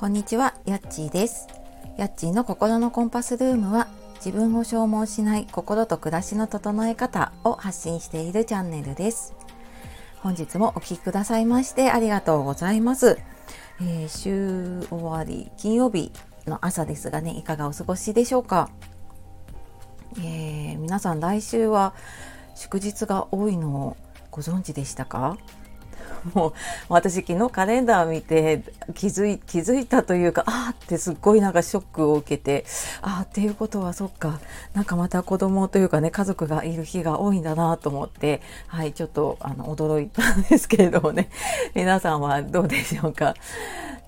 こんにちは、やっちーです。やっちーの心のコンパスルームは自分を消耗しない心と暮らしの整え方を発信しているチャンネルです。本日もお聴きくださいましてありがとうございます。えー、週終わり金曜日の朝ですがね、いかがお過ごしでしょうか。えー、皆さん来週は祝日が多いのをご存知でしたか？もう私昨日カレンダー見て気づい気づいたというかああってすっごいなんかショックを受けてああっていうことはそっか。なんかまた子供というかね家族がいる日が多いんだなと思ってはいちょっとあの驚いたんですけれどもね。皆さんはどうでしょうか。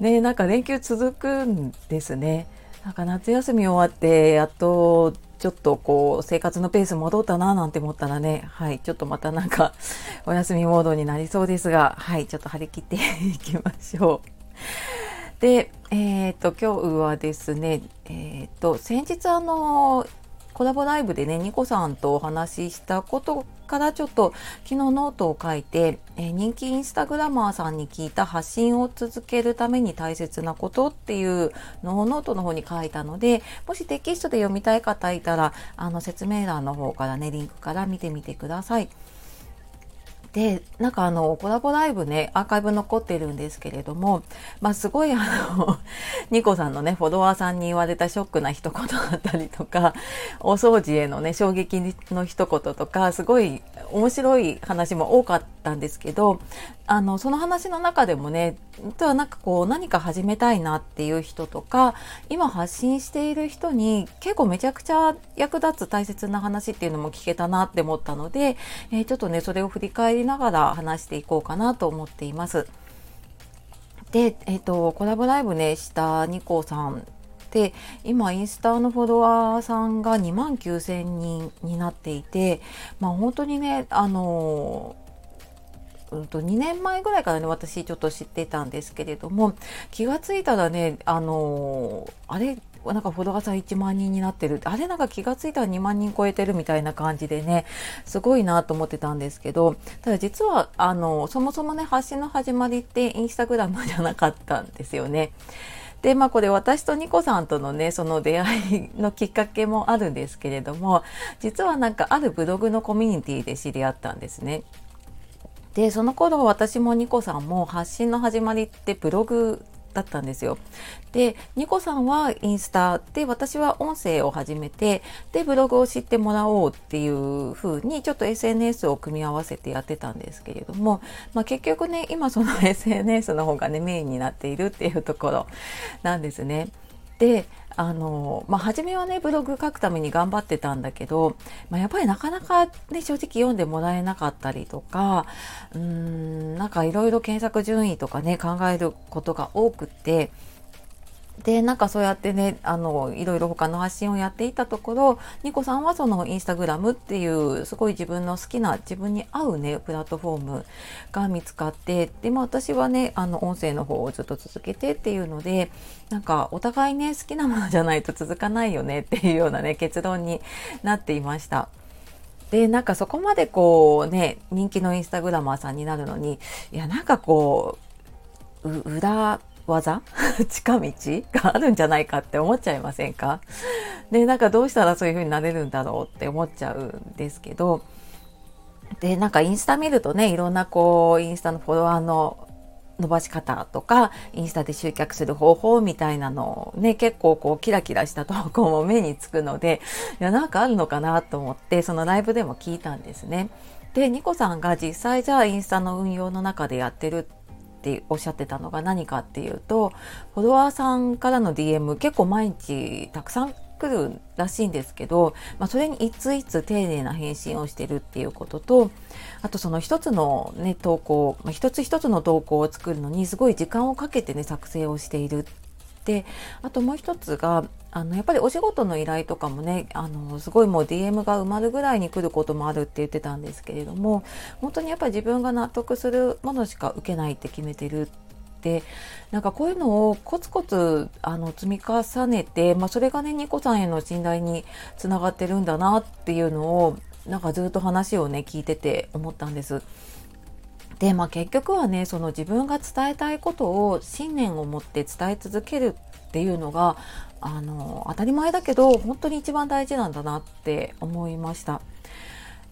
ねなんか連休続くんですね。なんか夏休み終わってやっとちょっとこう生活のペース戻ったななんて思ったらね、はい、ちょっとまたなんか お休みモードになりそうですが、はい、ちょっと張り切っていきましょう。で、えっ、と、今日はですね、えっ、と、先日あの、コラボライブでね、ニコさんとお話ししたことからちょっと昨日ノートを書いて、えー、人気インスタグラマーさんに聞いた発信を続けるために大切なことっていうのをノートの方に書いたので、もしテキストで読みたい方いたら、あの説明欄の方からね、リンクから見てみてください。で、なんかあの、コラボライブね、アーカイブ残ってるんですけれども、まあすごいあの、ニコさんのね、フォロワーさんに言われたショックな一言だったりとか、お掃除へのね、衝撃の一言とか、すごい面白い話も多かったたんですけど、あの、その話の中でもね、とはなんかこう、何か始めたいなっていう人とか、今発信している人に結構めちゃくちゃ役立つ大切な話っていうのも聞けたなって思ったので、えー、ちょっとね、それを振り返りながら話していこうかなと思っています。で、えっ、ー、と、コラボライブね、したニコさんで、今インスタのフォロワーさんが2万9000人になっていて、まあ本当にね、あのうんと2年前ぐらいからね私ちょっと知ってたんですけれども気がついたらねあのあれなんかフォロワーさん1万人になってるあれなんか気がついたら2万人超えてるみたいな感じでねすごいなと思ってたんですけどただ実はあのそもそもね発信の始まりってインスタグラムじゃなかったんですよね。で、まあこれ私とニコさんとのね、その出会いのきっかけもあるんですけれども、実はなんかあるブログのコミュニティで知り合ったんですね。で、その頃私もニコさんも発信の始まりってブログだったんですよ。で、ニコさんはインスタで、私は音声を始めて、で、ブログを知ってもらおうっていう風に、ちょっと SNS を組み合わせてやってたんですけれども、まあ結局ね、今その SNS の方がね、メインになっているっていうところなんですね。で、あの、まあ、初めはね、ブログ書くために頑張ってたんだけど、まあ、やっぱりなかなかね、正直読んでもらえなかったりとか、うーん、なんかいろいろ検索順位とかね、考えることが多くって、でなんかそうやってねあのいろいろ他の発信をやっていたところニコさんはそのインスタグラムっていうすごい自分の好きな自分に合うねプラットフォームが見つかってでも私はねあの音声の方をずっと続けてっていうのでなんかお互いね好きなものじゃないと続かないよねっていうようなね結論になっていました。でなんかそこまでこうね人気のインスタグラマーさんになるのにいやなんかこう裏技？近道？があるんじゃないかって思っちゃいませんか？で、なんかどうしたらそういう風になれるんだろうって思っちゃうんですけど、で、なんかインスタ見るとね、いろんなこう、インスタのフォロワーの伸ばし方とか、インスタで集客する方法みたいなのをね、結構こうキラキラした投稿も目につくので、いや、なんかあるのかなと思って、そのライブでも聞いたんですね。で、ニコさんが実際じゃあインスタの運用の中でやってるっておっしゃってたのが何かっていうとフォロワーさんからの DM 結構毎日たくさん来るらしいんですけど、まあ、それにいついつ丁寧な返信をしてるっていうこととあとその一つのね投稿、まあ、一つ一つの投稿を作るのにすごい時間をかけてね作成をしているであともう一つがあのやっぱりお仕事の依頼とかもねあのすごいもう DM が埋まるぐらいに来ることもあるって言ってたんですけれども本当にやっぱり自分が納得するものしか受けないって決めてるってなんかこういうのをコツコツあの積み重ねて、まあ、それがねニコさんへの信頼につながってるんだなっていうのをなんかずっと話をね聞いてて思ったんです。でまあ結局はねその自分が伝えたいことを信念を持って伝え続けるっていうのがあの当たり前だけど本当に一番大事なんだなって思いました。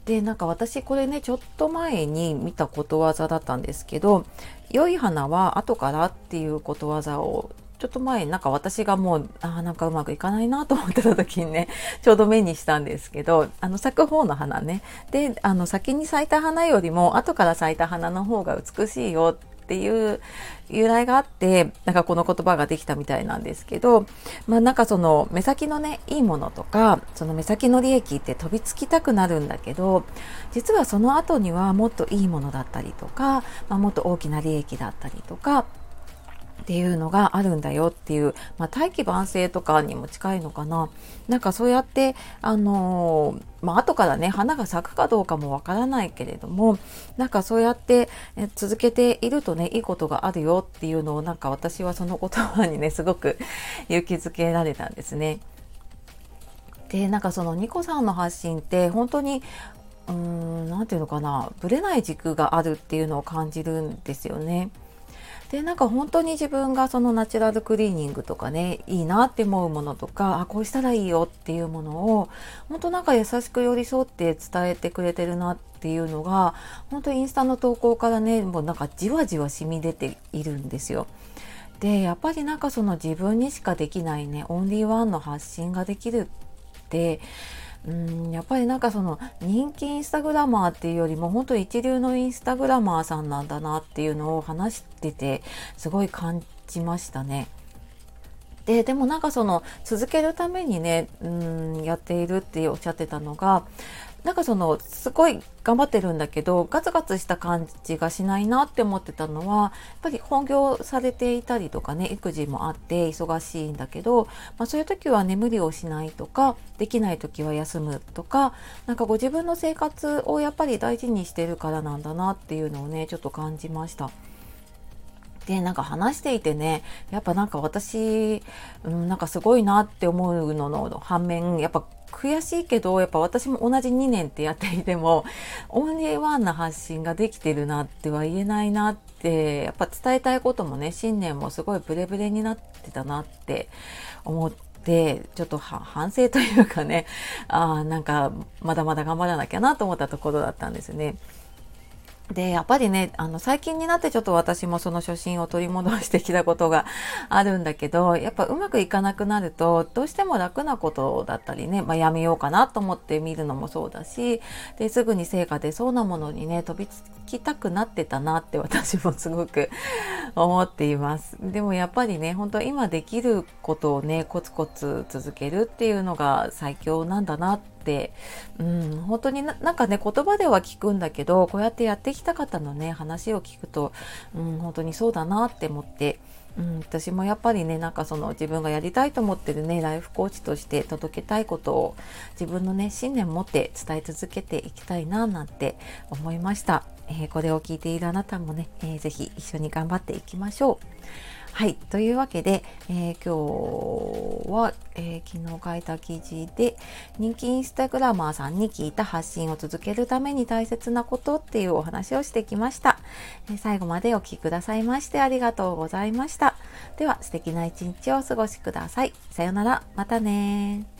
でなんか私これねちょっと前に見たことわざだったんですけど「良い花は後から」っていうことわざをちょっと前なんか私がもうああなんかうまくいかないなと思ってた時にね ちょうど目にしたんですけどあの咲く方の花ね。であの先に咲いた花よりも後から咲いた花の方が美しいよっていう由来があってなんかこの言葉ができたみたいなんですけどまあなんかその目先のねいいものとかその目先の利益って飛びつきたくなるんだけど実はその後にはもっといいものだったりとか、まあ、もっと大きな利益だったりとかっていうのがあるんだよっていう、まあ、大器晩成とかにも近いのかななんかそうやってあのー、まあ後からね花が咲くかどうかもわからないけれどもなんかそうやって続けているとねいいことがあるよっていうのをなんか私はその言葉にね すごく 勇気づけられたんですね。でなんかそのニコさんの発信って本当にうーん何て言うのかなぶれない軸があるっていうのを感じるんですよね。でなんか本当に自分がそのナチュラルクリーニングとかねいいなって思うものとかあこうしたらいいよっていうものを本当なんか優しく寄り添って伝えてくれてるなっていうのが本当インスタの投稿からねもうなんかじわじわ染み出ているんですよ。でやっぱりなんかその自分にしかできないねオンリーワンの発信ができるってうんやっぱりなんかその人気インスタグラマーっていうよりも本当一流のインスタグラマーさんなんだなっていうのを話しててすごい感じましたね。ででもなんかその続けるためにねうんやっているっておっしゃってたのがなんかそのすごい頑張ってるんだけどガツガツした感じがしないなって思ってたのはやっぱり本業されていたりとかね育児もあって忙しいんだけど、まあ、そういう時は眠りをしないとかできない時は休むとかなんかご自分の生活をやっぱり大事にしてるからなんだなっていうのをねちょっと感じました。でなんか話していてねやっぱなんか私、うん、なんかすごいなって思うのの反面やっぱ悔しいけどやっぱ私も同じ2年ってやっていても オンリーワンな発信ができてるなっては言えないなってやっぱ伝えたいこともね信念もすごいブレブレになってたなって思って。ちょっと反省というかねあなんかまだまだ頑張らなきゃなと思ったところだったんですね。で、やっぱりね、あの、最近になってちょっと私もその初心を取り戻してきたことがあるんだけど、やっぱうまくいかなくなると、どうしても楽なことだったりね、まあ、やめようかなと思って見るのもそうだし、で、すぐに成果出そうなものにね、飛びつきたくなってたなって私もすごく思っています。でもやっぱりね、本当今できることをね、コツコツ続けるっていうのが最強なんだなって、うん、本当になんかね、言葉では聞くんだけど、こうやってやってきた方のね、話を聞くと、うん、本当にそうだなって思って、うん、私もやっぱりねなんかその自分がやりたいと思ってるねライフコーチとして届けたいことを自分のね信念を持って伝え続けていきたいななんて思いました、えー、これを聞いているあなたもね、えー、一緒に頑張っていきましょう。はい。というわけで、えー、今日は、えー、昨日書いた記事で、人気インスタグラマーさんに聞いた発信を続けるために大切なことっていうお話をしてきました。えー、最後までお聴きくださいましてありがとうございました。では、素敵な一日をお過ごしください。さようなら。またね